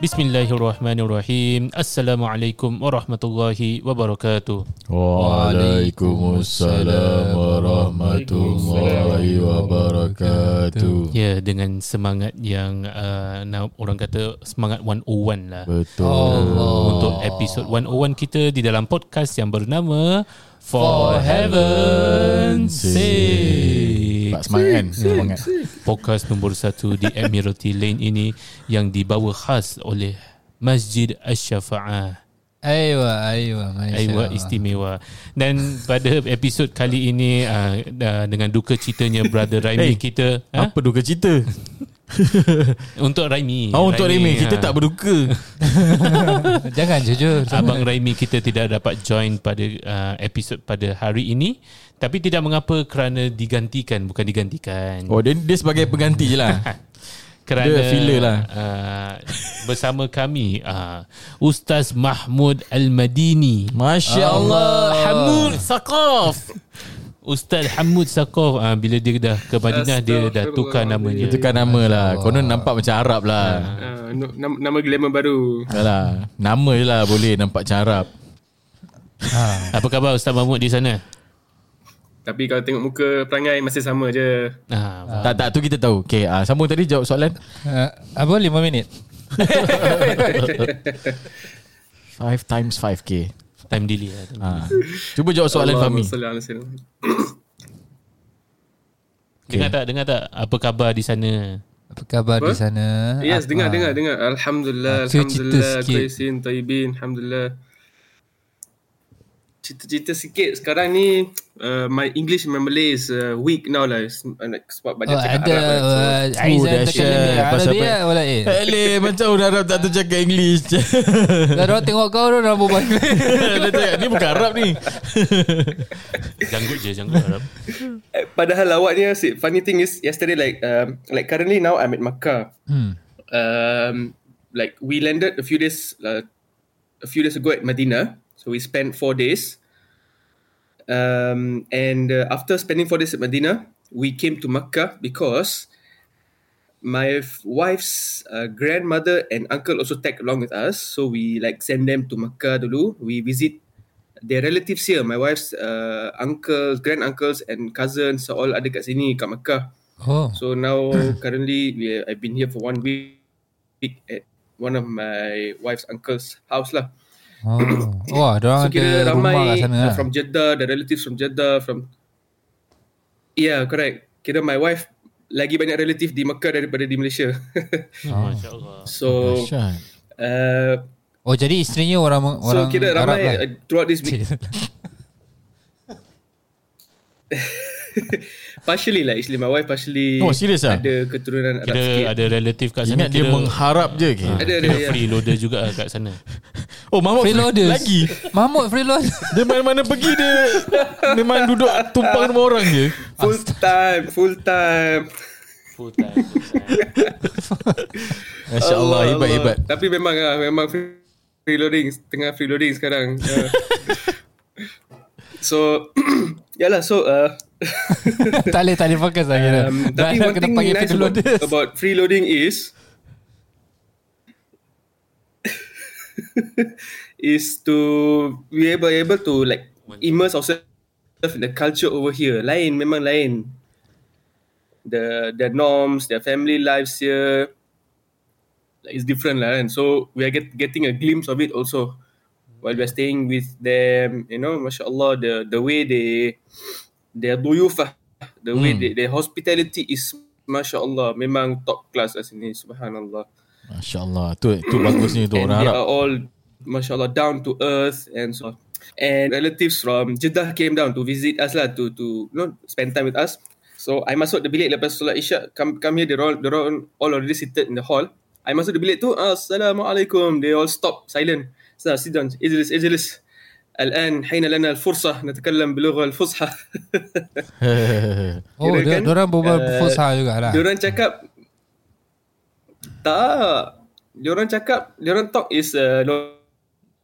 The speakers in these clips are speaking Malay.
Bismillahirrahmanirrahim. Assalamualaikum warahmatullahi wabarakatuh. Waalaikumsalam warahmatullahi wabarakatuh. Ya, dengan semangat yang uh, orang kata semangat 101 lah. Betul. Uh, untuk episod 101 kita di dalam podcast yang bernama For Heaven's Sake. Tak semangat kan? Semangat. Podcast nombor satu di Admiralty Lane ini yang dibawa khas oleh Masjid Ash-Shafa'ah. Aywa, aywa, masya Aywa istimewa. Dan pada episod kali ini uh, dengan duka citanya brother Raimi Hey, kita ha? Apa duka cita? untuk Raimi. Oh, untuk Remy. Kita ha. tak berduka. Jangan jujur. Abang Raimi kita tidak dapat join pada uh, episod pada hari ini tapi tidak mengapa kerana digantikan bukan digantikan. Oh, dia, dia sebagai pengganti je lah. kerana Dia filler lah. uh, bersama kami uh, Ustaz Mahmud Al-Madini Masya Allah. Hamud Saqaf. Ustaz Hamud Sakof uh, bila dia dah ke Madinah dia dah tukar namanya. Itu kan nama lah. Konon nampak macam Arab lah. Uh, nama, nama glamour baru. Alah, nama je lah boleh nampak macam Arab. Apa khabar Ustaz Mahmud di sana? Tapi kalau tengok muka perangai masih sama je. Ah, Tak, tak tu kita tahu. Okay, uh, sambung tadi jawab soalan. Uh, apa, lima minit? Five times 5K. time delay lah. Ha. Cuba jawab soalan Fahmi. Salli ala sayyidina. Dengar tak? Dengar tak? Apa khabar di sana? Apa khabar Apa? di sana? Yes, Apa? dengar, dengar, dengar. Alhamdulillah, Ah, Alhamdulillah. Kuisin, Taibin, Alhamdulillah. Cerita-cerita sikit. Sekarang ni, uh, my English and my Malay is uh, weak now lah. Uh, like, sebab banyak Oh, cakap ada Arab kan. So, uh, Aizan Pasal apa? wala eh. Eleh, macam orang Arab tak tahu cakap English. Dah orang tengok kau orang dah berbual. Dia cakap, ni bukan Arab ni. Janggut je, janggut Arab. eh, padahal lawaknya, see, funny thing is, yesterday like, um, like currently now I'm at Makkah. Hmm. um, like we landed a few days uh, a few days ago at Medina. So we spent four days. Um, and uh, after spending four days at Medina, we came to Makkah because my wife's uh, grandmother and uncle also tag along with us. So we like send them to Makkah dulu. We visit their relatives here. My wife's uh, uncles, grand uncles, and cousins are all ada kat sini kat Makkah. Oh. So now currently we, I've been here for one week at one of my wife's uncle's house lah. Oh. Wah, dia orang So kira ada rumah ramai kat sana lah. from Jeddah, the relatives from Jeddah, from Yeah, correct. Kira my wife lagi banyak relatif di Mekah daripada di Malaysia. Oh. So uh, Oh, jadi isterinya orang so orang kira Arab ramai lah. uh, throughout this week. partially lah actually my wife partially Oh, serious ah? ada keturunan Arab Kira sikit. ada relatif kat sana. Ingat dia kira, mengharap je. ke? Ada ada kira ya. freeloader juga kat sana. Oh, Mahmud Freeloaders. lagi. Mahmud freeloader. Dia mana-mana pergi dia memang duduk tumpang rumah orang je. Full time, full time. Full time. Masya Allah, hebat-hebat. Tapi memang ah, memang free- freeloading tengah freeloading sekarang. Uh. so yalah so uh, tak boleh, tak boleh fokus lah kira. um, tapi one kena thing panggil nice about, about freeloading is is to be able able to like immerse ourselves in the culture over here. Lain memang lain. The the norms, their family lives here like, it's different lah kan. So we are get, getting a glimpse of it also while we are staying with them. You know, mashallah, the the way they their duyufah, the way hmm. they, their hospitality is Masya Allah memang top class kat sini subhanallah. Masya Allah tu tu bagusnya tu orang Arab they are all Masya Allah down to earth and so and relatives from Jeddah came down to visit us lah to to you know spend time with us. So I masuk the bilik lepas solat isyak come, come here they're all, they're all, all already seated in the hall. I masuk the bilik tu Assalamualaikum. They all stop silent. So sit down. Ijlis Ijlis الآن حين لنا الفرصة نتكلم باللغة الفصحى Oh, Kira dia kan, orang berbual uh, fusha juga lah. Diorang cakap tak. Diorang cakap diorang talk is a lo-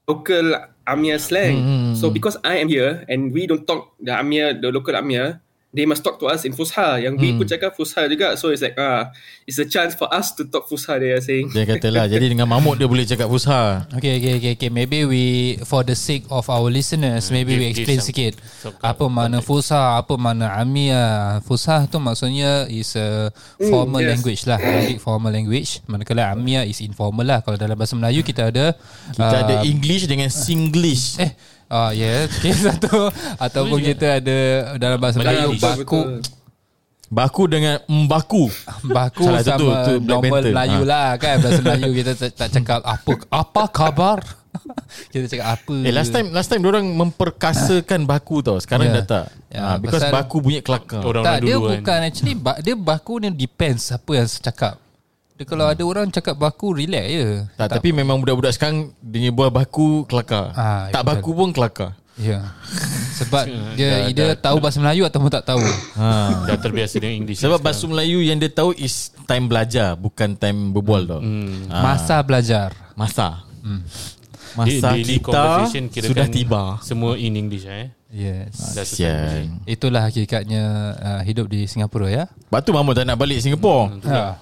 local Amia slang. Hmm. So because I am here and we don't talk the Amia the local Amia, they must talk to us in Fusha. Yang we pun cakap Fusha juga. So it's like, ah, it's a chance for us to talk Fusha, they are saying. Dia kata lah Jadi dengan Mahmud dia boleh cakap Fusha Okay, okay, okay, okay. Maybe we, for the sake of our listeners, maybe give- we explain some- sikit. some Apa mana Fusha, apa mana Amia. Fusha tu maksudnya is a formal yes. language lah. Big formal language. Manakala Amia is informal lah. Kalau dalam bahasa Melayu kita ada... Kita ada uh, English dengan Singlish Eh, Ah ya, okay, satu. Ataupun kita ada dalam bahasa Melayu Melayu, baku. Baku dengan Mbaku. Baku Salah sama tu, tu normal Panther. Melayu Ha. lah kan? Bahasa Melayu kita tak, cakap apa apa khabar? Kita cakap apa? Eh last time Last time orang memperkasakan Baku tau. Sekarang Ya. dah tak. Ya, ha, Because Baku bunyi kelakar. Orang-orang tak dia dulu bukan actually ba- dia baku ni depends apa yang cakap dia kalau ada orang cakap baku relax je. Tak, Tapi memang budak-budak sekarang Dia buah baku kelakar. Ah, Tak betul. baku pun kelakar. Ya. Sebab dia Dah- either dah- tahu bahasa Melayu ataupun tak tahu. Ha. Dah terbiasa dengan English Sebab sekarang. bahasa Melayu yang dia tahu Is time belajar Bukan time berbual tau. Hmm. ha. masa belajar. Masa. Hmm. Masa Daily kita Sudah tiba. Semua in English eh? Yes. Sian. Itulah hakikatnya uh, hidup di Singapura ya. Lepas tu Mahmud tak nak balik Singapura. Ha.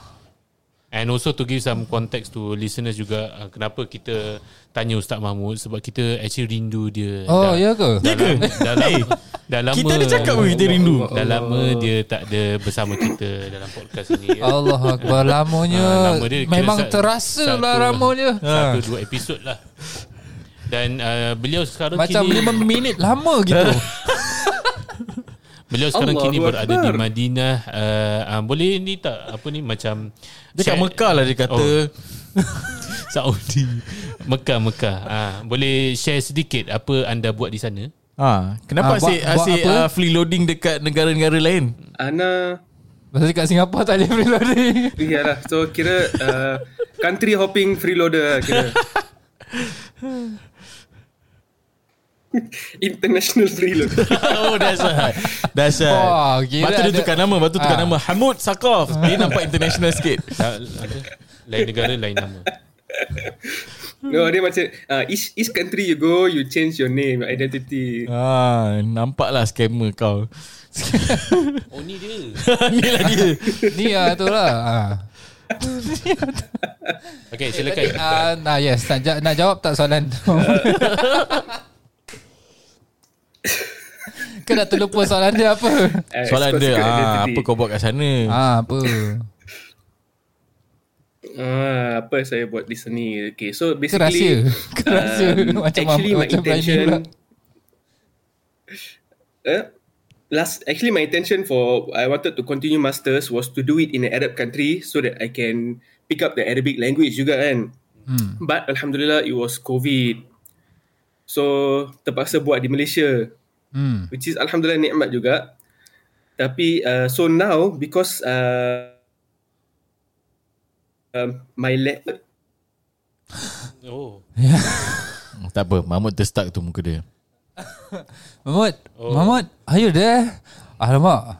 And also to give some context to listeners juga uh, Kenapa kita tanya Ustaz Mahmud? Sebab kita actually rindu dia. Oh dah, ya ke? dah, lama, dah, lama, dah lama Kita ada cakap pun kita rindu. Dah lama dia tak ada bersama kita dalam podcast ini ya. Allah Akbar lamanya Ah, lama dia. Memang sa- terasa satu- lah lamanya Satu dua episod lah. Dan uh, beliau sekarang Macam kini 5 minit lama gitu Beliau sekarang Allahu kini berada di. Madinah. Uh, uh, Boleh ni tak Apa ni macam Dia kat share- Mekah lah dia kata. Oh. Saudi. Mekah Mekah. Ah, Boleh share sedikit Apa anda buat di sana? Ha. Kenapa buat- asyik, buat asyik apa? uh, free loading dekat negara-negara lain? Ana. Pasal kat Singapura tak boleh preloading Iyalah So kira uh, Country hopping freeloader lah kira International freeloader oh dahsyat Dahsyat Wah, kira Lepas tu dia tukar nama Lepas tu tukar Ah. nama Hamud Sakov Dia nampak international sikit? Lain negara lain nama. No dia macam uh, each, each country you go You change your name Your identity. Ah, Nampaklah scammer kau. Oh ni dia. Ni lah dia. Ni lah tu lah. Ha. Okay silakan. Uh, nah, Yes nak, ja- nak jawab tak soalan tu Kau dah terlupa soalan dia apa? Uh, Soalan express dia ah, identity. Apa kau buat kat sana? Ah Apa? Ah, apa saya buat di sini? Okay, so basically, rahsia? Ke rahsia? Um, Macam actually my macam intention, uh, last actually my intention for I wanted to continue masters was to do it in an Arab country so that I can pick up the Arabic language juga kan. Hmm. But alhamdulillah it was COVID, so terpaksa buat di Malaysia, Hmm. which is alhamdulillah nikmat juga. Tapi uh, so now because uh, um, my le- Oh. Tak apa Mahmud terstuck tu muka dia. Mahmud Mahmud Are you there Alamak.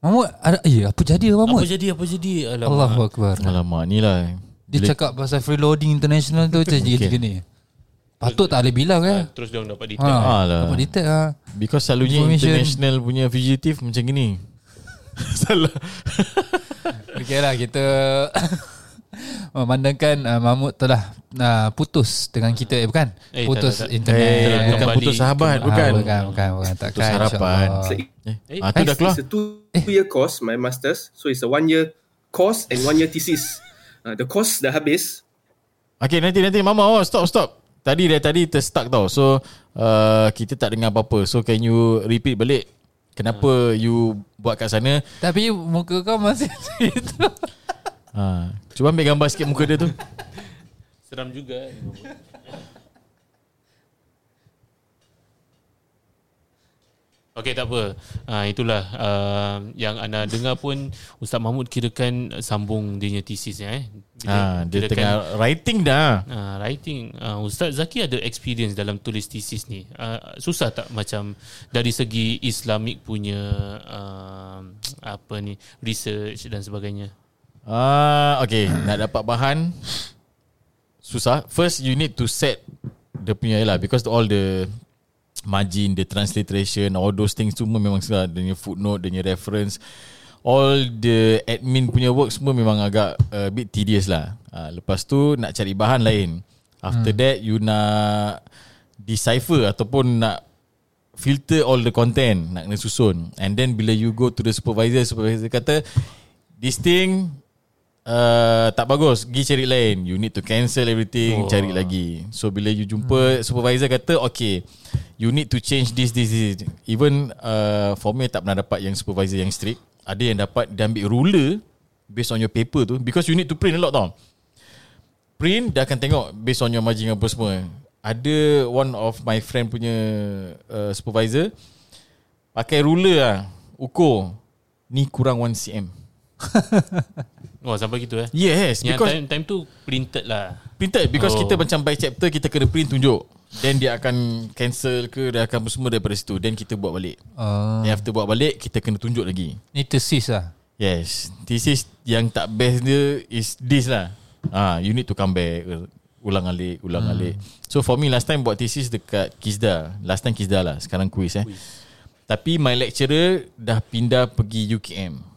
Mahmud ada, Eh apa jadi lah Apa jadi Apa jadi? Alamak. Allahu Akbar. Alamak ni lah. Dia cakap pasal freeloading international tu Macam Okay. gini Patut tak boleh bilang kan Ah, Terus dia orang dapat detail. Ha, Alah. Dapat detect lah Because selalunya international punya fugitive macam gini. Salah. Okay lah kita Memandangkan uh, Mahmud telah uh, putus dengan kita. Eh bukan? Eh, putus tak, tak, tak. internet. Eh, bukan kembali putus sahabat Ah, Bukan? Bukan bukan bukan. Takkan Putus harapan. Eh, Eh, ah, tu dah keluar. It's a two year course, my masters. So it's a one year course and one year thesis. Uh, the course dah habis. Okay nanti nanti. Mama oh, stop stop Tadi dah tadi terstuck tau. So uh, Kita tak dengar apa-apa. So can you repeat balik? Kenapa you buat kat sana? Tapi muka kau masih itu ha. Cuba ambil gambar sikit muka dia tu. Seram juga Okey tak apa. Ha, itulah uh, yang anda dengar pun Ustaz Mahmud kirakan sambung dia punya thesis eh. ha, Dia kirakan, tengah writing dah uh, writing. Uh, Ustaz Zaki ada experience dalam tulis thesis ni. Uh, susah tak macam dari segi Islamik punya uh, apa ni research dan sebagainya. Ah, Okay Nak dapat bahan Susah First you need to set Dia punya lah Because all the margin, the transliteration, all those things semua memang susah. Dia footnote, dia reference. All the admin punya work semua memang agak uh, bit tedious lah. Uh, lepas tu nak cari bahan lain. After hmm. that you nak decipher ataupun nak filter all the content, nak kena susun. And then bila you go to the supervisor, supervisor kata this thing uh, tak bagus, pergi cari lain. You need to cancel everything, oh. cari lagi. So bila you jumpa hmm. supervisor kata okay, you need to change this this this. Even uh, for me tak pernah dapat yang supervisor yang strict ada yang dapat dia ambil ruler based on your paper tu because you need to print a lot tau. Print dia akan tengok based on your margin apa semua. Ada one of my friend punya uh, supervisor pakai ruler lah ukur ni kurang 1 cm. Oh sampai gitu eh. Yes, Yang because time, time tu printed lah. printed because Oh. kita macam by chapter kita kena print tunjuk. Then dia akan cancel ke dia akan semua daripada situ. Then kita buat balik. Uh, Then after buat balik kita kena tunjuk lagi. ni tesis lah. Yes, this is yang tak best dia is this lah. Ah, you need to come back ulang alik, ulang hmm. alik. So for me last time buat thesis dekat Kizda. Last time Kizda lah, sekarang quiz eh. Tapi my lecturer dah pindah pergi UKM.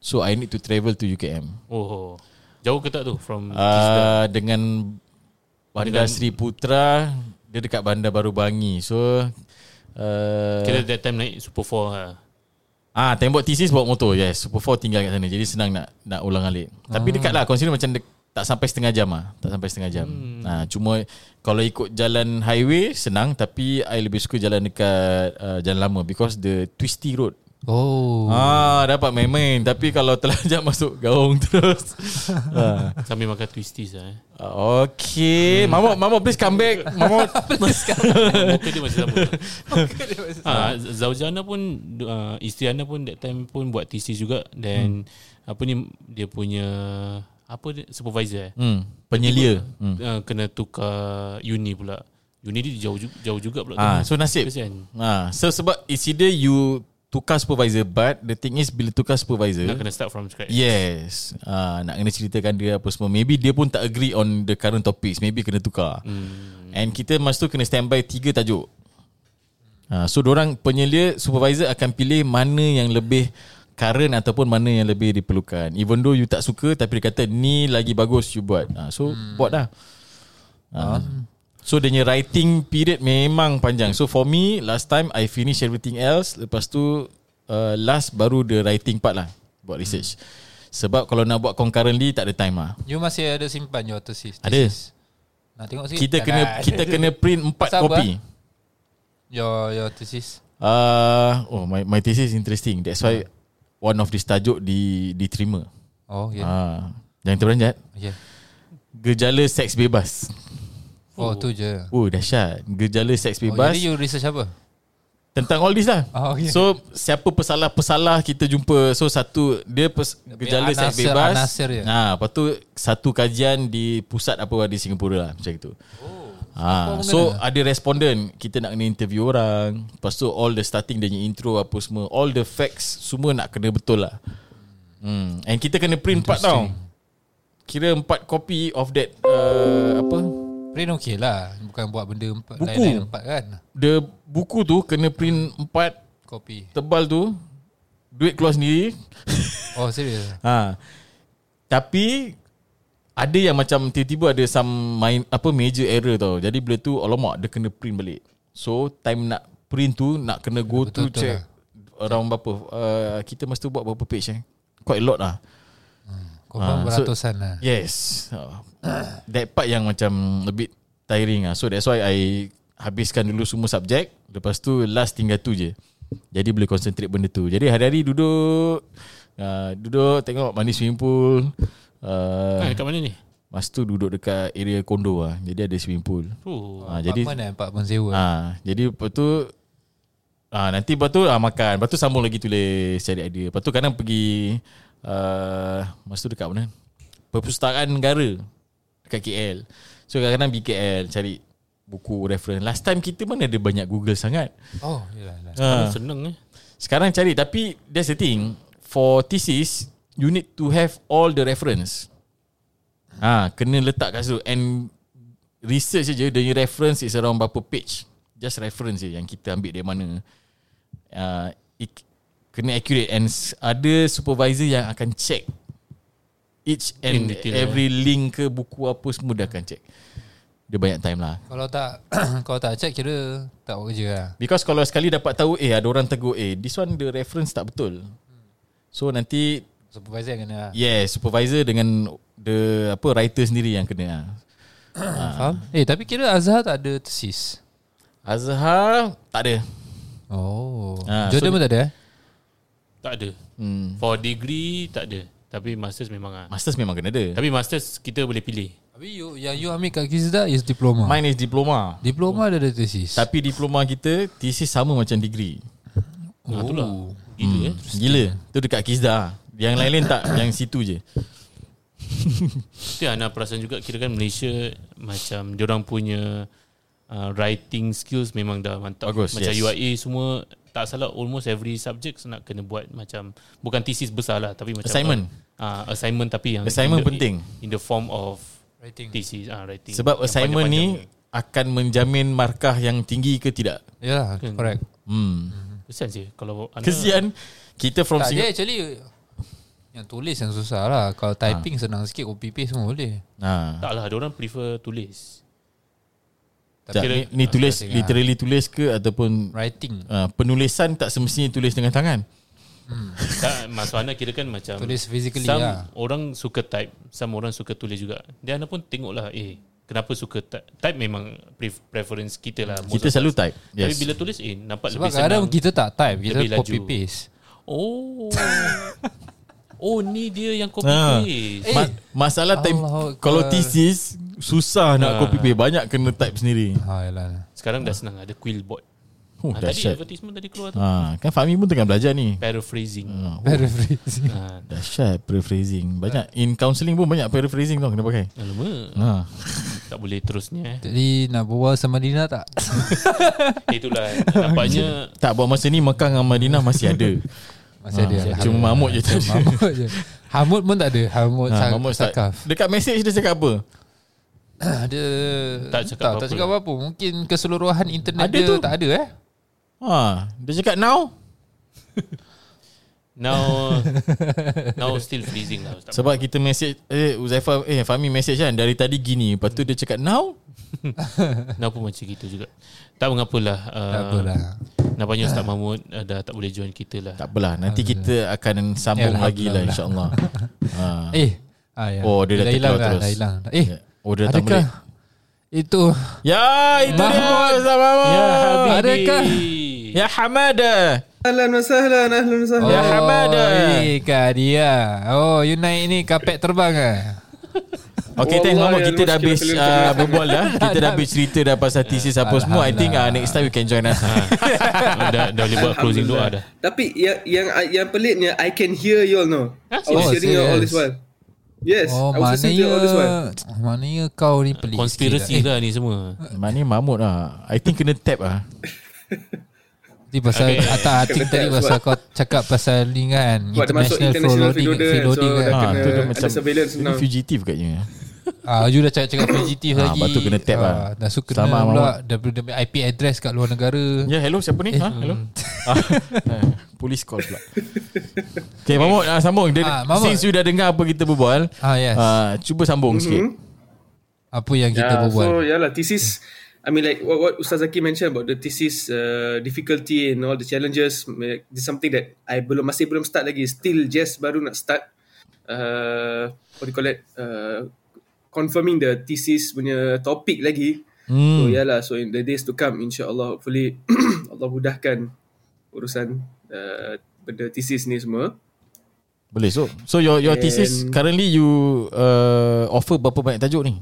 So I need to travel to UKM. Oh. Jauh ke tak tu from? Uh, dengan Bandar Dengan- Sri Putra dia dekat Bandar Baru Bangi. So uh, Kira that time naik Super 4 lah. Ah, time buat thesis bawa motor. Yes, Super 4 tinggal kat sana. Jadi senang nak nak ulang alik. Tapi dekat lah, consider macam dek, tak sampai setengah jam ah. Tak sampai setengah jam. Hmm. Ah, cuma kalau ikut jalan highway senang tapi I lebih suka jalan dekat uh, jalan lama because the twisty road. Oh. Ah, dapat main-main tapi kalau terlanjak masuk gaung terus. ah. Sambil makan twisties lah eh. Okay, Mama Mama please come back. Mama Muka dia masih sama. ha, Zaujana pun uh, Isteri Ana pun That time pun buat thesis juga Dan Apa ni Dia punya Apa dia Supervisor eh hmm, penyelia. Hmm. uh, Kena tukar Uni pula Uni dia jauh, jauh juga pula Ah, tu. so nasib. Kesian Ah, so sebab it's either you tukar supervisor but the thing is bila tukar supervisor Nak kena start from scratch. Yes. Uh, Nak kena ceritakan dia apa semua. Maybe dia pun tak agree on the current topics. Maybe kena tukar. Hmm. And kita masa tu kena standby tiga tajuk. Uh, So orang penyelia supervisor akan pilih mana yang lebih current ataupun mana yang lebih diperlukan. Even though you tak suka tapi dia kata ni lagi bagus you buat. Uh, So hmm. buat dah uh, So dia punya writing period memang panjang So for me last time I finish everything else Lepas tu uh, last baru the writing part lah Buat research Sebab kalau nak buat concurrently tak ada time lah You masih ada simpan your tesis? Ada. tesis? Nak tengok sikit? Kita kena ada. kita kena print empat Pasal apa, kopi Your your tesis. uh, Oh my, my thesis is interesting That's why One of this tajuk di, diterima Oh, yeah. yeah. uh, Jangan terperanjat yeah. Gejala seks bebas Oh, tu je. Oh dahsyat. Gejala seks Oh, bebas. jadi you research apa? Tentang all this lah. Oh, okay. So siapa pesalah-pesalah kita jumpa? So satu Dia pes, gejala seks anasir- bebas. anasir dia. Nah, Lepas tu Satu kajian di pusat apa di Singapura lah Macam itu oh, ha, So ada responden Kita nak kena interview orang. Lepas tu all the starting Dia punya intro apa semua. All the facts Semua nak kena betul lah. Hmm. And kita kena print empat tau. Kira empat copy of that uh, Apa Print okay lah. Bukan buat benda empat, Buku. lain-lain empat kan. The buku tu Kena print empat Kopi. Tebal tu Duit keluar sendiri Oh, serius? Ha. Tapi ada yang macam tiba-tiba ada some main apa major error tau. Jadi bila tu alamak dia kena print balik. So time nak print tu nak kena go to check around berapa. Uh, kita mesti buat berapa page eh? Quite a lot lah. Confirm Ah, so- beratusan lah. Yes. Uh, that part yang macam a bit tiring lah. So that's why I habiskan dulu semua subjek. Lepas tu last tinggal tu je. Jadi boleh concentrate benda tu. Jadi hari-hari duduk uh, duduk tengok mandi swimming pool. Uh, ha, Kat mana ni Masa tu duduk dekat area kondo lah. Jadi ada swimming pool. Oh, Ha, jadi Apartment eh, apartment sewa. ah jadi lepas tu ah nanti lepas tu ah, makan. Lepas tu sambung lagi tulis cari idea. Lepas tu kadang pergi uh, masa tu dekat mana? Perpustakaan Negara dekat KL. So kadang-kadang pergi KL cari buku reference. Last time kita mana ada banyak Google sangat. Oh, yelah. yelah. Sekarang Ah. senang eh Sekarang cari tapi that's the thing. For thesis you need to have all the reference. Ha, kena letak kat situ and research saja the reference is around berapa page. just reference je yang kita ambil dari mana. Uh, it, kena accurate and ada supervisor yang akan check each and detail, every link ke buku apa semua dia akan check. Dia banyak time lah. Kalau tak Kalau tak check kira Tak buat kerja lah Because kalau sekali dapat tahu eh ada orang tegur eh this one the reference tak betul. So nanti Supervisor yang kena lah yeah supervisor dengan the apa writer sendiri yang kena. lah. Faham? Eh tapi kira Azhar tak ada tesis Azhar tak ada. Oh Ah, Jordan so pun tak ada eh Tak ada. Hmm. For degree tak ada. Tapi masters memang ah. Masters memang kena ada. Tapi masters kita boleh pilih. Tapi you, yang you ambil kat Kizda is diploma Mine is diploma. Diploma ada ada tesis Tapi diploma kita thesis sama macam degree. Oh. Ha, itulah. Gila Hmm. eh. Gila. Tu dekat Kizda. Yang lain-lain tak, yang situ je. Itu yang Ana perasan juga kira kan Malaysia macam diorang punya uh, writing skills memang dah mantap. Bagus, macam yes. UIA semua tak salah almost every subject nak kena buat macam bukan thesis besar lah tapi macam Assignment. Uh, assignment tapi yang Assignment in the, penting. in the form of Writing thesis ah writing. Sebab Yang assignment ni akan menjamin markah yang tinggi ke tidak. Ya Kan. correct Hmm. ni. Kesian je kalau Ana Kesian kita from Tak Singapore. actually Yang tulis yang susah lah Kalau typing senang sikit Copy paste semua boleh Ha. tak lah orang prefer tulis. Tak, kira- ni, ni tulis tengah. literally tulis ke ataupun Writing uh, penulisan tak semestinya tulis dengan tangan. tak, maksud Ana kira kan macam Tulis physically some lah orang suka type, some orang suka tulis juga. Dia Ana pun tengoklah eh kenapa suka type. Type memang pref- preference kita lah. Kita selalu type. Tapi Yes. bila tulis eh nampak Sebab lebih kadang senang. kita tak type Kita Lebih copy laju. paste Oh. oh ni dia yang copy Ha. paste. Ma- masalah time Allahu Akbar. kalau thesis susah nak Ha. copy paste banyak kena type sendiri. ha, yalah. Sekarang dah senang ada Quillbot. Oh, ha, tadi advertisement tadi keluar tu. Ha, kan Fahmi pun tengah belajar ni. Paraphrasing. Paraphrasing Ha. Dahsyat paraphrasing. Banyak in counselling pun banyak paraphrasing tau kena pakai. Alamak. Ha. Tak boleh terusnya eh. Jadi nak berbual sama Dina tak? Itulah nampaknya Tak buat masa ni Mekah dengan Madinah masih ada. Masih ada Ha, Cuma mamut je tadi. Mamut je Hamut pun tak ada Hamut Ha, ha, mamut sakaf Dekat message dia cakap apa? Dia Tak cakap tak, apa-apa tak cakap lah. apa-apa Mungkin keseluruhan internet Ada dia tu. tak ada eh Ha, dia cakap now now now still freezing lah Ustaz. sebab kita message eh Uzaifa eh Fahmi message kan dari tadi gini. Lepas tu dia cakap now. Now pun macam gitu juga. Tak mengapalah. Uh, Tak apalah Nampaknya Ustaz Mahmud uh, dah tak boleh join kita lah. Tak apalah, nanti kita akan sambung Ya, lagi lah insya-Allah. ha. Eh ah, ya. Oh, dia dah take hilang dah, terus. Dah hilang dah. Eh Oh dia datang adakah balik. Itu Ya, itu dia Mahmud. Ustaz Mahmud. Ya Habibi. Adakah? Ya Hamada. Ahlan wa sahlan, ahlan wa sahlan. Ya, Hamada. Ini kah dia Oh you naik ni Kapet terbang ah. Okay, thanks Wallah, Mahmud. ya, Kita dah habis uh, berbual dah. Kita dah habis cerita dah pasal thesis apa semua. I think uh, next time you can join us. dah, dah boleh buat closing doa dah. Tapi yang yang yang pelitnya I can hear you all know. I was Oh, hearing you all this while. Yes, Oh I was listening to you all this while. maknanya Maknanya kau ni pelik Konspirasi sikit lah ni semua. Mana Mahmud lah. I think kena tap lah. Nanti pasal Okay. Atas artikel tadi Pasal kau cakap pasal ni kan International international free loading free Free loader, loading so kan Ha, kena tu dia ada macam fugitive katnya. Ah, you dah cakap fugitif Ah, lagi. lepas tu kena tap lah. Ah, Dah suka Sama, kena pula daripada dia punya IP address kat luar negara. Ya, hello siapa ni? Ha, hello. Ah, eh, Police call pula. Okay, Mahmud ah, sambung. Dia, Ah, Mahmud. Since you dah dengar apa kita berbual, Ah yes. ah, cuba sambung sikit. Apa yang kita yeah, berbual? So yeah lah, thesis. I mean like what, what Ustaz Zaki mentioned about the thesis uh, difficulty and all the challenges. like, This is something that I belum masih belum start lagi. Still just baru nak start. Uh, what do you call it? Uh, confirming the thesis punya topik lagi. Hmm. So yeah lah. So in the days to come, insyaAllah, hopefully Allah mudahkan urusan uh, benda thesis ni semua. Boleh. So, so your your And- thesis currently you uh, offer berapa banyak tajuk ni?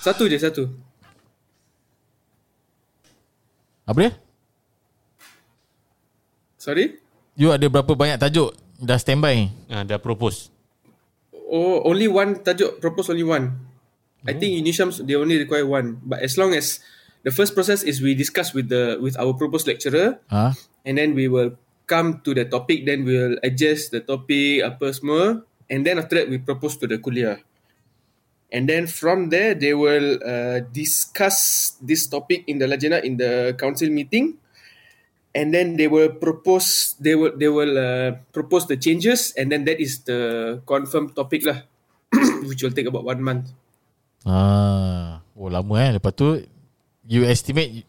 Satu je, satu. Apa dia? Sorry? You ada berapa banyak tajuk dah standby? Ha, dah propose. Oh, only one tajuk propose only one. I think Unisham they only require one. But as long as the first process is we discuss with the with our proposed lecturer Ha? and then we will come to the topic then we'll adjust the topic apa semua and then after that we propose to the kuliah. And then from there, they will uh, discuss this topic in the Lajnah in the council meeting. And then they will propose, they will they will uh, propose the changes, and then that is the confirmed topic lah, which will take about one month. Ah, oh lama eh. Lepas tu you estimate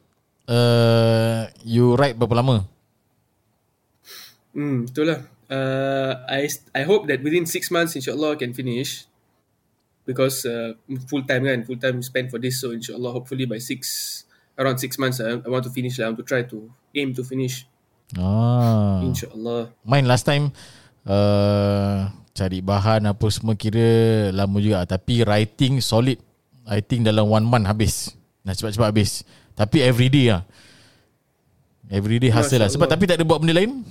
uh, you write berapa lama? Hmm, betul lah. Uh, I I hope that within six months, insyaAllah, I can finish. Because uh, full time kan, full time spent for this. So insyaAllah, hopefully by six, around six months, I, I want to finish lah. I want to try to aim to finish. Ah. InsyaAllah. Mine last time uh, cari bahan apa semua kira lama juga tapi writing solid I think dalam one month habis. Nak cepat-cepat habis. Tapi everyday lah. Everyday hasil lah. Sebab tapi tak ada buat benda lain.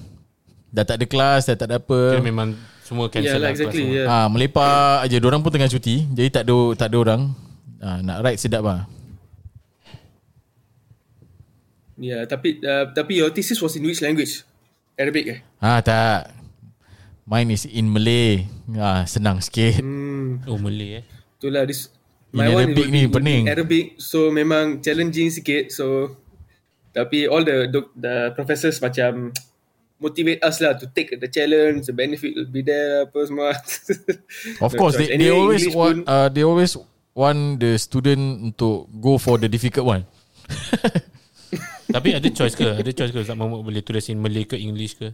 Dah tak ada kelas, dah tak ada apa. Kira memang semua cancel Yeah, lah. exactly. Yeah. Ah, melepak aja. Diorang pun tengah cuti. Jadi tak ada tak ada orang. Ah, nak write sedap lah. Yeah, tapi uh, tapi your thesis was in which language? Arabic eh? Ah, tak. Mine is in Malay. Ah, senang sikit. Hmm, Oh Malay eh. itulah this. In My one Arabic will be- ni, pening. Arabic, so memang challenging sikit. So, tapi all the the professors macam motivate us lah to take the challenge, the benefit will be there apa semua. Of No course, they, they always English want pun- uh, they always want the student untuk go for the difficult one. Tapi ada choice ke? Ada choice ke Ustaz Mahmud boleh tulis in Malay ke English ke?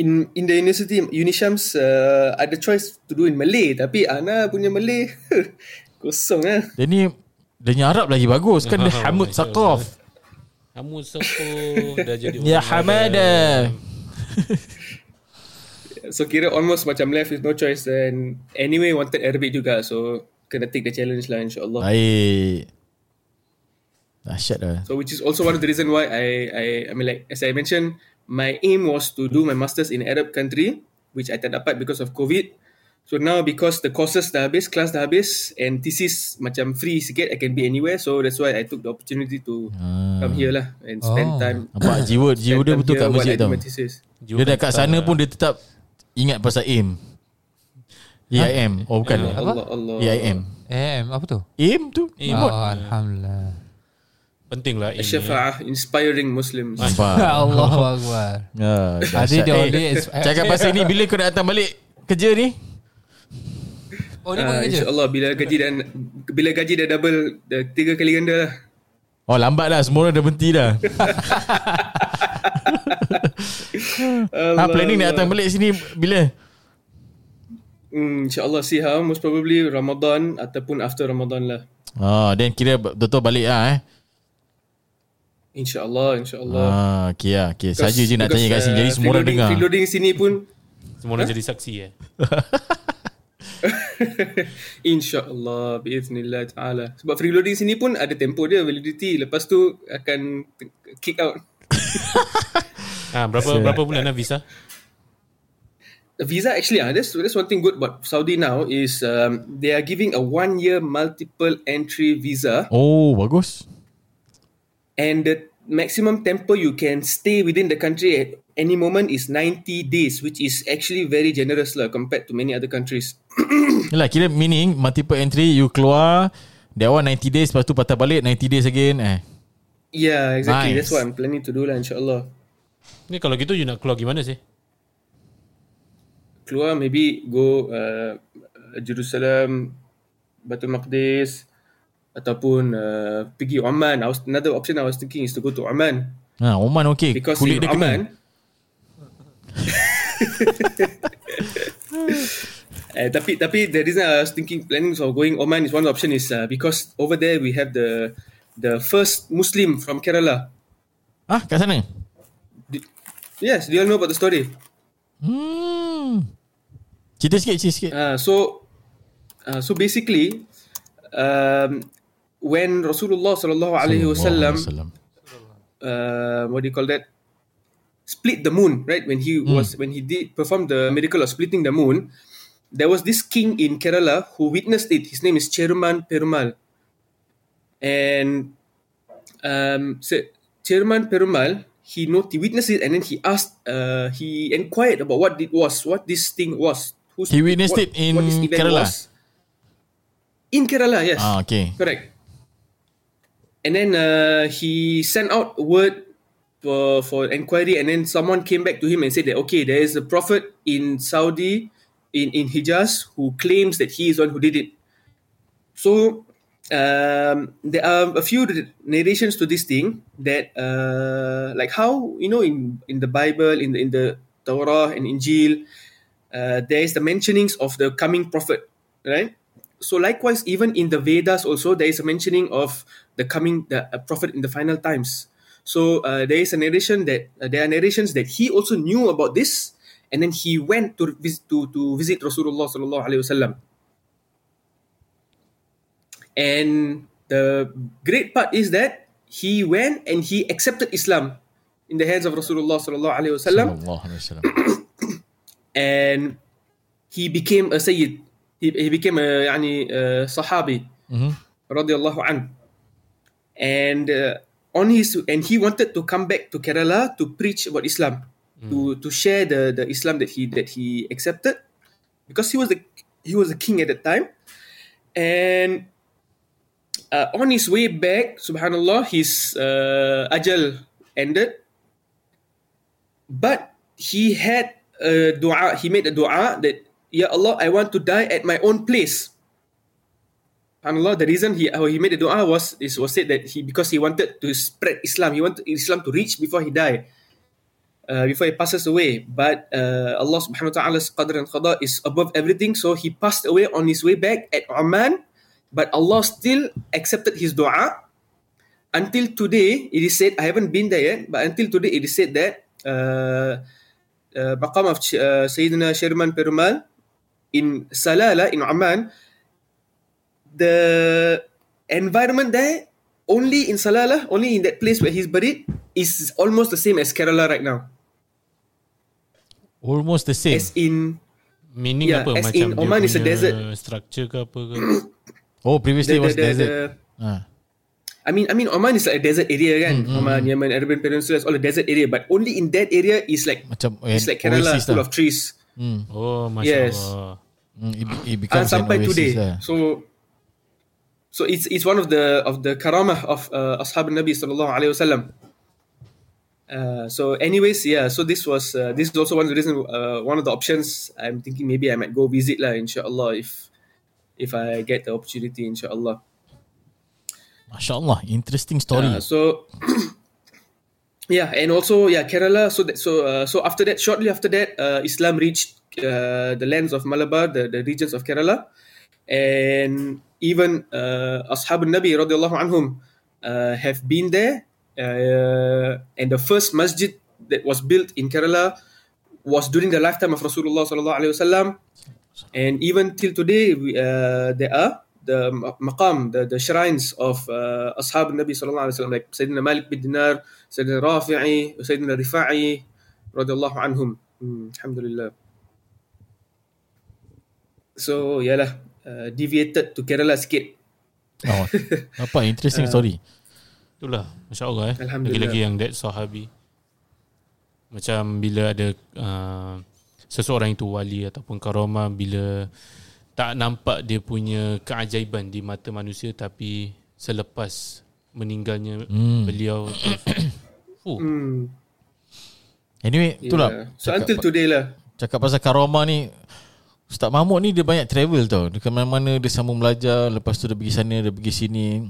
in in the university Unishams uh, ada choice to do in Malay tapi Ana punya Malay kosong ah. Dia ni dia ni Arab lagi bagus kan dia Hamud Saqaf. Kamu sopo dah jadi Ya Hamada. So kira almost macam left with no choice and anyway wanted Arabic juga so kena take the challenge lah insyaAllah. Baik. Dahsyat lah. So which is also one of the reason why I I I mean like as I mentioned my aim was to do my masters in Arab country which I tak dapat because of COVID. So now because the courses dah habis, class dah habis and thesis macam free sikit I can be anywhere so that's why I took the opportunity to Ah. come here lah and spend Oh. time Nampak jiwa jiwa dia betul kat masjid tau. Dia dah kat sana pun dia tetap ingat pasal aim. EIM. Oh bukan. Apa? Allah Allah. EIM. Eh, apa tu? Aim tu. Oh, Alhamdulillah. Penting lah ini. Syafa'ah inspiring Muslims. Allah Akbar. Ya, dia Eh, only is- Cakap pasal ni bila kau nak datang balik kerja ni? Oh, dia Ah, buat kerja? InsyaAllah bila gaji dan bila gaji dah double dah tiga kali ganda lah. Oh lambat dah Semua orang dah berhenti dah ha, Planning nak datang balik sini Bila? Hmm, InsyaAllah see how most probably Ramadan ataupun after Ramadan lah. Ah, Then kira betul-betul balik lah eh InsyaAllah, insyaAllah. ah, Okay lah okay. Saja je nak tanya kat sini. Jadi uh, semua orang freeloading- dengar. Freeloading sini pun Semua orang jadi saksi eh. InsyaAllah Biiznillah ta'ala. Sebab freeloading sini pun Ada tempo dia Validity. Lepas tu Akan Kick out. Ah, berapa berapa bulan lah visa? The Visa actually ah, that's, that's one thing good About Saudi now Is um, They are giving a one year Multiple entry visa. Oh bagus And the maximum tempo You can stay within the country At any moment Is 90 days Which is actually Very generous lah Compared to many other countries Yalah kira meaning Multiple entry You keluar That one 90 days Lepas tu patah balik 90 days again eh. Yeah exactly Nice. That's what I'm planning to do lah InsyaAllah Ni kalau gitu you nak keluar gimana sih? keluar maybe go uh, Jerusalem Baitul Maqdis ataupun uh, pergi Oman I was, another option I was thinking is to go to Oman. Ha, Oman okay because Kulit dia kena Oman eh, tapi tapi the reason I was thinking planning of going Oman is one option is uh, because over there we have the the first Muslim from Kerala. Ah, kat sana? Di- yes do you all know about the story? Hmm. Cerita sikit Cerita sikit. Uh, so, uh, so basically, um, when Rasulullah sallallahu alaihi wasallam, uh, what do you call that? Split the moon, right? When he was when he did perform the miracle of splitting the moon, there was this king in Kerala who witnessed it. His name is Cheruman Perumal, and um, so Cheruman Perumal he not he witnessed it and then he asked, uh, he inquired about what it was, what this thing was. Who's, He witnessed what, it in what this event Kerala? was. In Kerala, yes. Ah, okay. Correct. And then uh, he sent out word for, for inquiry, and then someone came back to him and said that okay, there is a prophet in Saudi, in in Hijaz, who claims that he is one who did it. So um, there are a few narrations to this thing that uh, like how you know in in the Bible, in the in the Torah and Injil, uh, there is the mentionings of the coming prophet, right? So likewise, even in the Vedas also, there is a mentioning of the coming the prophet in the final times. So uh, there is a narration that uh, there are narrations that he also knew about this, and then he went to visit to, to visit Rasulullah sallallahu alaihi wasallam. And the great part is that he went and he accepted Islam in the hands of Rasulullah sallallahu alaihi wasallam, Sallallahu alaihi wasallam. and he became a sayyid. He, he became a yani a sahabi Mhm. radiallahu an. And uh, on his and he wanted to come back to Kerala to preach about Islam, to to share the the Islam that he that he accepted, because he was the he was a king at the time, and uh, on his way back, Subhanallah, his uh, ajal ended, but he had a dua. He made a dua that, Ya Allah, I want to die at my own place. And Allah, the reason he how he made the dua was is was said that he because he wanted to spread Islam, he wanted Islam to reach before he died, uh, before he passes away. But uh, Allah Subhanahu wa Taala's qadr and qada is above everything, so he passed away on his way back at Oman. But Allah still accepted his dua. Until today, it is said I haven't been there yet, but until today it is said that uh, uh, of uh, Sayyidina Sherman Perumal in Salalah, in Oman, the environment there, only in Salalah, only in that place where he's buried, is almost the same as Kerala right now. Almost the same. As in, Meaning Yeah, apa? as Macam in Oman is a desert. structure ke apa ke? Oh, previously the, it was the, the, desert. the, Ah. I mean, I mean, Oman is like a desert area, kan? Mm, Oman, Yemen, Arabian Peninsula is all a desert area, but only in that area is like Macam it's like Kerala, full of trees. Hmm. Oh, Masya Yes. Allah. Hmm, it, it And becomes an sampai oasis today, lah. so so it's it's one of the of the karamah of uh, Ashab Nabi sallallahu alaihi wasallam. Uh, so, anyways, yeah. So this was uh, this is also one of the reason uh, one of the options. I'm thinking maybe I might go visit lah, inshallah, if if I get the opportunity, inshallah. Masya Allah, interesting story. Uh, so yeah, and also yeah, Kerala. So that, so uh, so after that, shortly after that, uh, Islam reached uh, the lands of Malabar, the, the regions of Kerala, and even uh, Ashab Nabi radiallahu anhum uh, have been there. Uh, and the first masjid that was built in Kerala was during the lifetime of Rasulullah sallallahu alaihi wasallam, and even till today, we, uh, there are the ma- maqam, the, the shrines of uh, Ashab Nabi sallallahu alaihi wasallam, like Sayyidina Malik bin Dinar, Sayyidina Rafi'i, Sayyidina Rifa'i, radiallahu anhum. Hmm, Alhamdulillah. So, yalah, uh, deviated to Kerala sikit. Oh, apa interesting Uh, story. Itulah Masya Allah eh. Lagi-lagi yang that sahabi Macam bila ada uh, Seseorang itu wali Ataupun karomah Bila Tak nampak dia punya Keajaiban di mata manusia Tapi Selepas Meninggalnya Hmm. Beliau Fuh, Hmm, Anyway, itulah. yeah. So, until today lah. Cakap pasal Karoma ni Ustaz Mahmud ni dia banyak travel tau Dia ke mana-mana dia sambung belajar Lepas tu dia pergi sana Dia pergi sini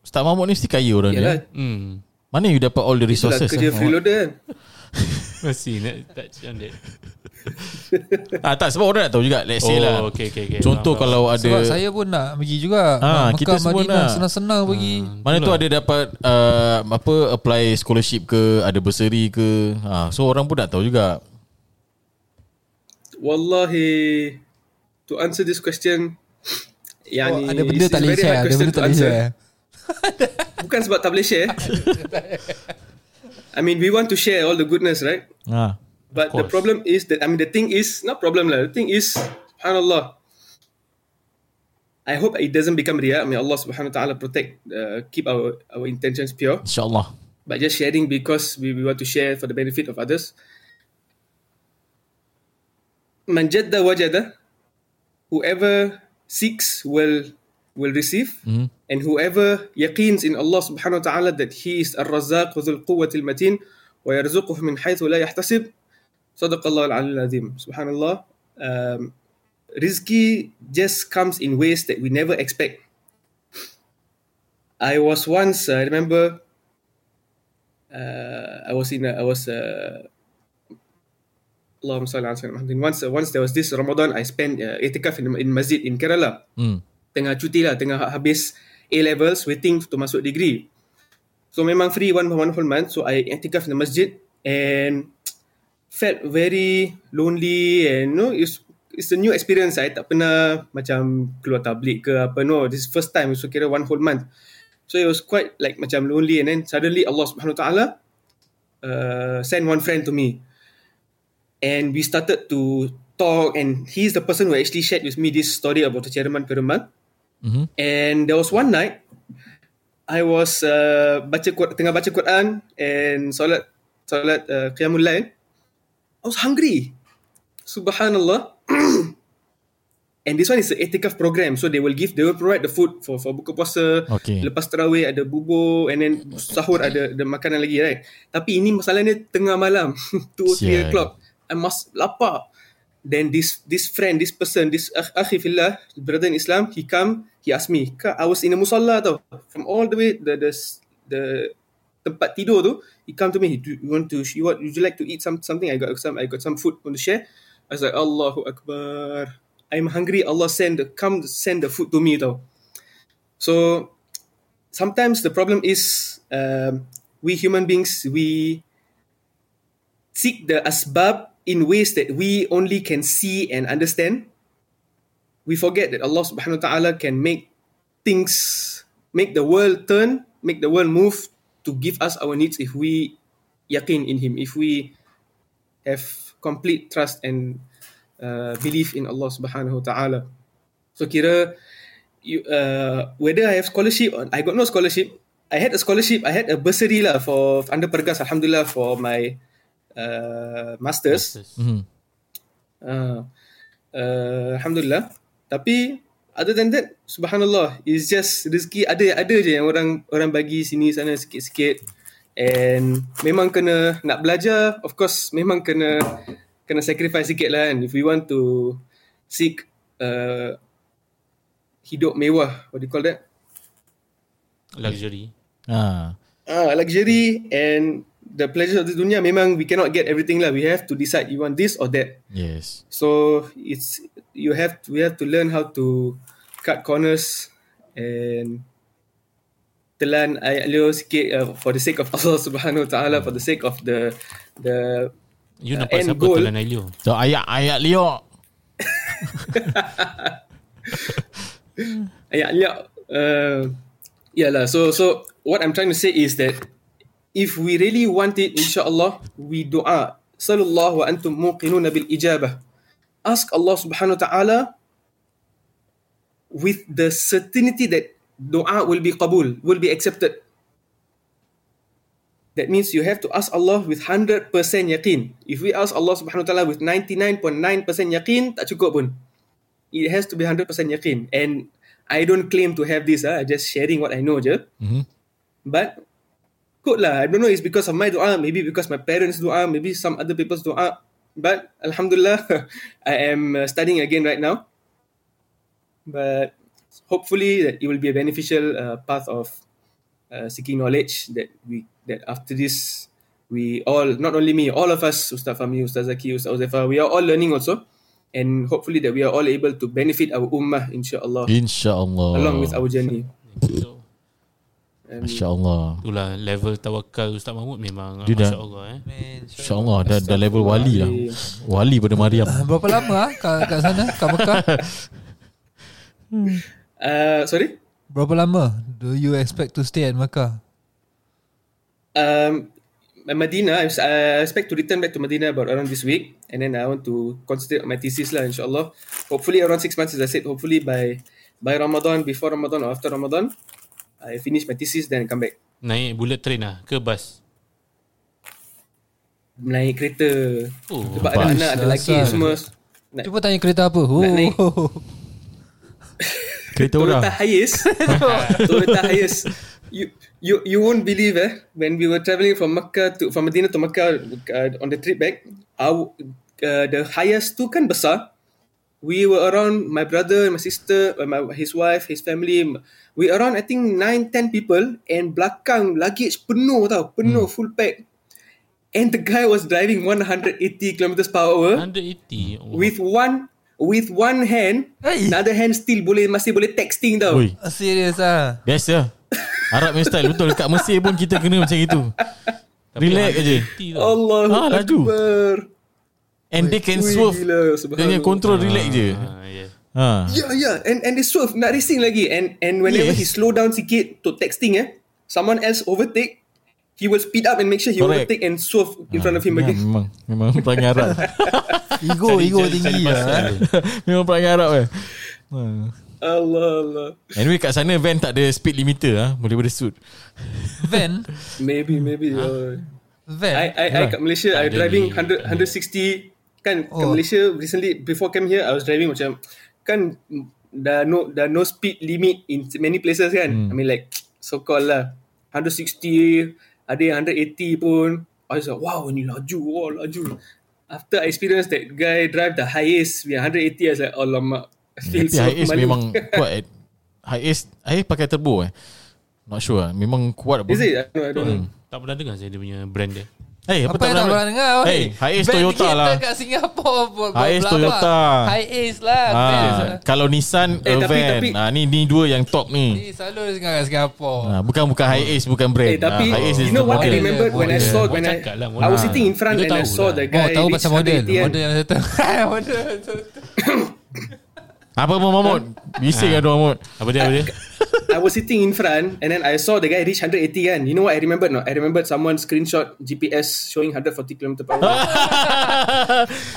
Ustaz Mahmud ni mesti kaya orang Yalah, dia hmm. Mana you dapat all the itulah resources kerja ah? freeloader kan. Masih nak touch on that. Ah, Tak sebab orang nak tahu juga Let's say Oh lah. okay, okay, okay. Contoh Faham, kalau ada Sebab saya pun nak pergi juga. Ah, Nak kita Mekah, semua Madinah nak. Senang-senang pergi. Mana tu ada dapat uh, Apa Apply scholarship ke Ada bursary ke? Ha, So orang pun nak tahu juga. Wallahi, to answer this question, yani, oh, Ada benda tak boleh share? Ada benda tak boleh share? Bukan sebab tak boleh share. I mean, we want to share all the goodness, right? ha. But the problem is that, I mean, the thing is, not problem lah. The thing is, subhanallah, I hope it doesn't become riya. I mean, Allah subhanahu wa ta'ala protect, uh, keep our, our intentions pure. InsyaAllah But just sharing because we, we want to share for the benefit of others. Man jadda wajada. Whoever seeks will will receive and whoever yaqeens in Allah subhanahu wa ta'ala that he is ar-razzaq wa dhul quwwati al-matin wa yarzuquhu min haythu la yahtasib sadaqallahu al-aliyyil azim subhanallah um, rizki just comes in ways that we never expect I was once I remember uh, I was in a, I was uh, Allahumma salli ala sayyidina Muhammadin. Once, once there was this Ramadan, I spent uh, itikaf in, in masjid in Kerala. Hmm. Tengah cuti lah, tengah ha- habis A-levels, waiting to masuk degree. So memang free one, one whole month. So I itikaf in the masjid and felt very lonely and no, it's, it's a new experience. I tak pernah macam keluar tablik ke apa. No, this is first time. So kira one whole month. So it was quite like macam lonely and then suddenly Allah subhanahu wa ta'ala uh, sent one friend to me and we started to talk and he's the person who actually shared with me this story about the Chairman Perumal Mhm. and there was one night I was uh, baca tengah baca Quran and solat solat uh, Qiyamul Lail. I was hungry. Subhanallah. And this one is an etikaf program. So they will give they will provide the food for for buka puasa. Okay. lepas tarawih ada bubur and then sahur ada ada makanan lagi right? Tapi ini masalahnya tengah malam. 2 or 3 Sial. o'clock. I must lapar then this this friend this person this akh- akhi fillah brother in Islam he come he asked me I was in a musalla tau. From all the way the the the tempat tidur tu he come to me do you want to you want would you like to eat some something? I got some I got some food want to share. I was like Allahu Akbar. I'm hungry. Allah send the come send the food to me tau. So sometimes the problem is um, we human beings we seek the asbab in ways that we only can see and understand. We forget that Allah subhanahu wa ta'ala can make things make the world turn make the world move to give us our needs if we yakin in him if we have complete trust and uh, belief in Allah subhanahu wa ta'ala. So kira you, uh, whether I have scholarship or I got no scholarship. I had a scholarship I had a bursary lah for under Pergas Alhamdulillah for my uh, masters Mhm. Uh, uh, Alhamdulillah. Tapi other than that, subhanallah, it's just rezeki ada ada je yang orang orang bagi sini sana sikit-sikit. And memang kena nak belajar, of course memang kena kena sacrifice sikit lah kan. If we want to seek uh, hidup mewah, what do you call that? Luxury. Ah. Ah, luxury and the pleasure of this dunia memang we cannot get everything lah. We have to decide you want this or that. Yes. So it's you have we have to learn how to cut corners and telan ayat leo sikit uh, for the sake of Allah Subhanahu Wa Taala for the sake of the the You Uh, nampak end siapa goal. Tulan Ailio? So ayat-ayat liok. ayat liak uh, yalah so so what I'm trying to say is that if we really want it insyaallah we doa sallallahu wa antum muqinuna bil ijabah ask Allah Subhanahu Wa Taala with the certainty that doa will be qabul will be accepted That means you have to ask Allah with 100% yakin. If we ask Allah subhanahu wa ta'ala with 99.9% yakin, tak cukup pun. It has to be 100% yakin. And I don't claim to have this. Ah, just sharing what I know je. Mhm. But good lah. I don't know it's because of my dua, maybe because my parents dua, maybe some other people's dua. But Alhamdulillah, I am uh, studying again right now. But hopefully that it will be a beneficial uh, path of uh, seeking knowledge that we that after this we all not only me all of us Ustaz Fahmi Ustaz Zaki Ustaz Uzaifah we are all learning also and hopefully that we are all able to benefit our ummah insyaAllah InsyaAllah. along with our journey InsyaAllah. itulah level tawakal Ustaz Mahmud memang Dia dah- Masya Allah eh. InsyaAllah dah, dah level wali lah. Wali pada Maryam. Berapa lama ah kat, kat sana kat Mekah? uh, sorry Berapa lama do you expect to stay at Mekah? um, Medina I I expect to return back to Medina about around this week and then I want to concentrate on my thesis lah insyaAllah hopefully around six months as I said hopefully by by Ramadan before Ramadan or after Ramadan I finish my thesis then I come back Naik bullet train lah ke bus? naik kereta Oh, sebab ada anak ada lelaki semua nak, Cuba tanya kereta apa? Oh. Nak naik. Kereta Toyota orang. Hiace. Toyota Hiace. You you you won't believe eh when we were traveling from Makkah to from Medina to Makkah uh, on the trip back, our uh, the highest tu kan besar. We were around my brother, my sister, uh, my his wife, his family. We around I think 9 10 people and belakang luggage penuh tau, penuh full pack. And the guy was driving 180 kilometers per hour 180 oh. with one with one hand, Hey. another hand still boleh masih boleh texting tau. Oi, Serius ah. biasa. Arab punya style betul dekat Mesir pun kita kena macam itu. Relax je. 180 tau. Allah Ah, laju. Akbar. And they can swerve. gila, Dia punya subhanallah. control relax je. Ah, yeah. Ha. Yeah, yeah. And and they swerve nak racing lagi. And and whenever Yes. he slow down sikit to texting eh, someone else overtake, he will speed up and make sure he Correct. overtake and swerve in front of him Ya, again. memang memang perangai Arab. Ego, ego Cari- tinggi cari lah. memang perangai Arab eh. Ha. Allah Allah. Anyway kat sana van tak ada speed limiter ah, boleh bersut. Van, Maybe maybe. Uh, van. I I I kat Malaysia I driving ni. 100 160 kan kat Oh. Malaysia recently before came here I was driving macam kan dah no dah no speed limit in many places kan. I mean like so called lah 160 ada yang 180 pun. I was like wow ni laju wow laju. After I experienced that guy drive the highest with 180 I was like alamak. I feel Tapi so memang kuat eh. Hiace Hiace pakai turbo eh. Not sure. Memang kuat apa. Is it? I don't. I don't know. Tak pernah dengar saya dia punya brand dia Hey, Apa, apa, tak yang tak pernah dengar? oi? Hey, Hiace Van Toyota kita lah. kat Hiace. Toyota. Hiace lah. Ha, kalau Nissan Eh, eh, tapi- van. tapi- Ha, ni ni dua yang top ni. Ni selalu dengar kat Singapore. Ha, bukan bukan Hiace bukan brand. Eh tapi ha, Hiace is you know what I model. remember when I Model. saw Orang when I lah, I was sitting in front and I tahu saw lah. the Oh, guy tahu reach pasal model. 180. Model yang satu. model yang satu. Apa pun Mahmud? Bising ada Mahmud. Apa dia apa dia I was sitting in front and then I saw the guy reach 180 kan. You know what I remembered no? I remembered someone screenshot GPS showing 140 km per hour.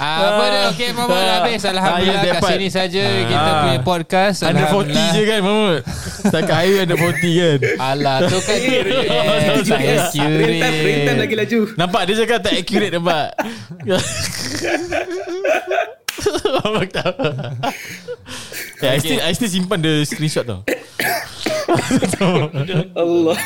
Ah, apa dia? Okey, Muhammad habis. Alhamdulillah kat sini saja kita Ah. punya podcast. Under 40 je kan Mahmud Setakat highway under 40 kan Alah, tu kan GPS, rain time lagi laju. Nampak dia cakap tak accurate nampak Abang tahu Eh, I still I still simpan the screenshot tau Allah.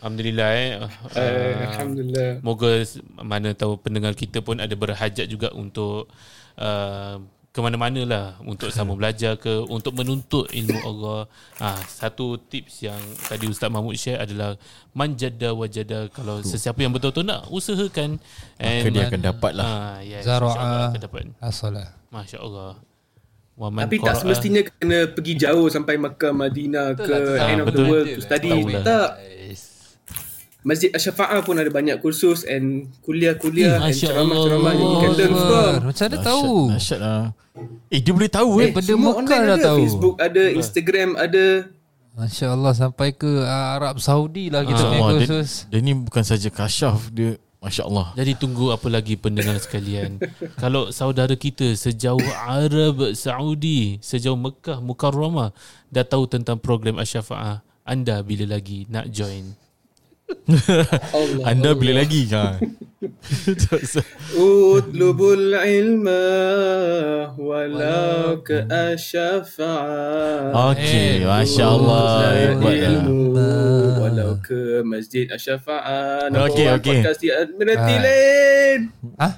Alhamdulillah eh uh, Alhamdulillah. Moga mana tahu pendengar kita pun ada berhajat juga untuk uh, ke mana-mana lah untuk sama belajar ke untuk menuntut ilmu Allah. Ah satu tips yang tadi Ustaz Mahmud share adalah manjada wajada kalau sesiapa yang betul-betul nak usahakan Maka dia akan dapat lah Ah yes, Zara'a. Asalah. Masya-Allah. Wa man Tapi tak semestinya kena pergi jauh sampai Makkah, Madinah ke lah, end of the betul. world to study. Tahu lah. Tak. Masjid Asy-Syafa'ah pun ada banyak kursus and kuliah-kuliah Eh, and ceramah-ceramah yang you can Allah learn from. Macam mana tahu? Dahsyat lah Eh dia boleh tahu Eh, eh benda Semua online dah ada. tahu. Facebook ada, Instagram ada. Masya Allah sampai ke ah, Arab Saudi lah kita punya Wah, dia, kursus. dia ni bukan saja kasyaf Dia Masya Allah Jadi tunggu apa lagi pendengar sekalian. Kalau saudara kita sejauh Arab Saudi, sejauh Mekah Mukarramah dah tahu tentang program Asy-Syafa'ah, anda bila lagi nak join? Allah. Anda bila lagi ha. Utlubul ilma walau ke asyafa'a. Okey Eh, Masya Allah lah ilmu walau ke masjid asyafa'a. One okey. Podcast di Admiralty Ah. Lane. Ah,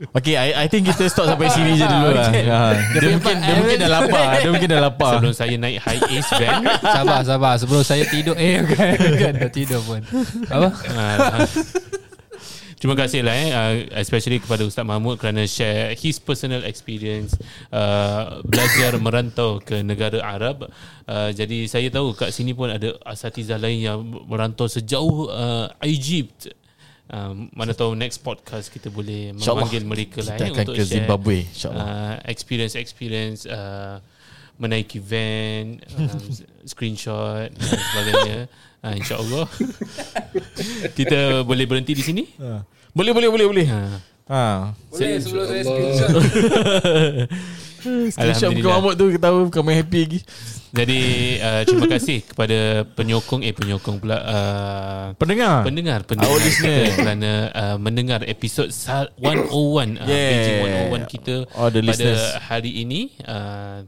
Okay I, I think kita stop sampai sini je dulu lah ha. Dia mungkin Dia mungkin dah lapar Dia mungkin dah lapar Sebelum saya naik high ace van, sabar sabar sebelum saya tidur. Eh bukan, bukan dah tidur pun. Apa? Ah, Terima kasih lah eh uh, especially kepada Ustaz Mahmud kerana share his personal experience uh, belajar merantau ke negara Arab. Uh, jadi saya tahu kat sini pun ada asatizah lain yang merantau sejauh uh, Egypt. Um, mana tahu next podcast kita boleh memanggil mereka lah eh, untuk ke share Zimbabwe InsyaAllah uh, experience-experience uh, menaiki van, um, screenshot dan sebagainya. Uh, InsyaAllah. Kita boleh berhenti di sini? ha. Boleh boleh boleh boleh Ha. ha. Boleh sebelum saya screenshot. Screenshot Alhamdulillah. Mahmud tu Kita tahu bukan main happy lagi Jadi uh, terima kasih kepada penyokong eh penyokong pula uh, Pendengar pendengar pendengar Our listener. kerana uh, mendengar episod sa- 101 uh, Yeah. Beijing 101 kita All the pada listeners. hari ini uh,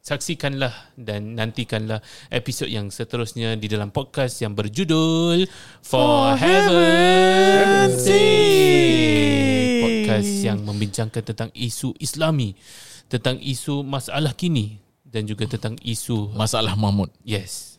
saksikanlah dan nantikanlah episod yang seterusnya di dalam podcast yang berjudul For Heaven's Sake. Podcast yang membincangkan tentang isu Islami, tentang isu masalah kini dan juga tentang isu Masalah Mahmud. yes.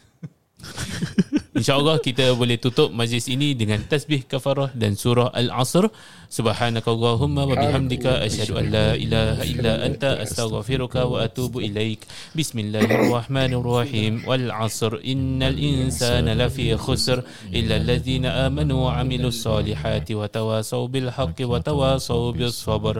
InsyaAllah kita boleh tutup majlis ini dengan tasbih kafarah dan surah Al-Asr. Subhanakallahumma wa bihamdika asyhadu an la ilaha illa anta astaghfiruka wa atubu ilaik. Bismillahirrahmanirrahim. Wal 'asr innal insana lafi khusr illa alladhina amanu wa 'amilus solihati wa tawasaw bil haqqi wa tawasaw bis sabr.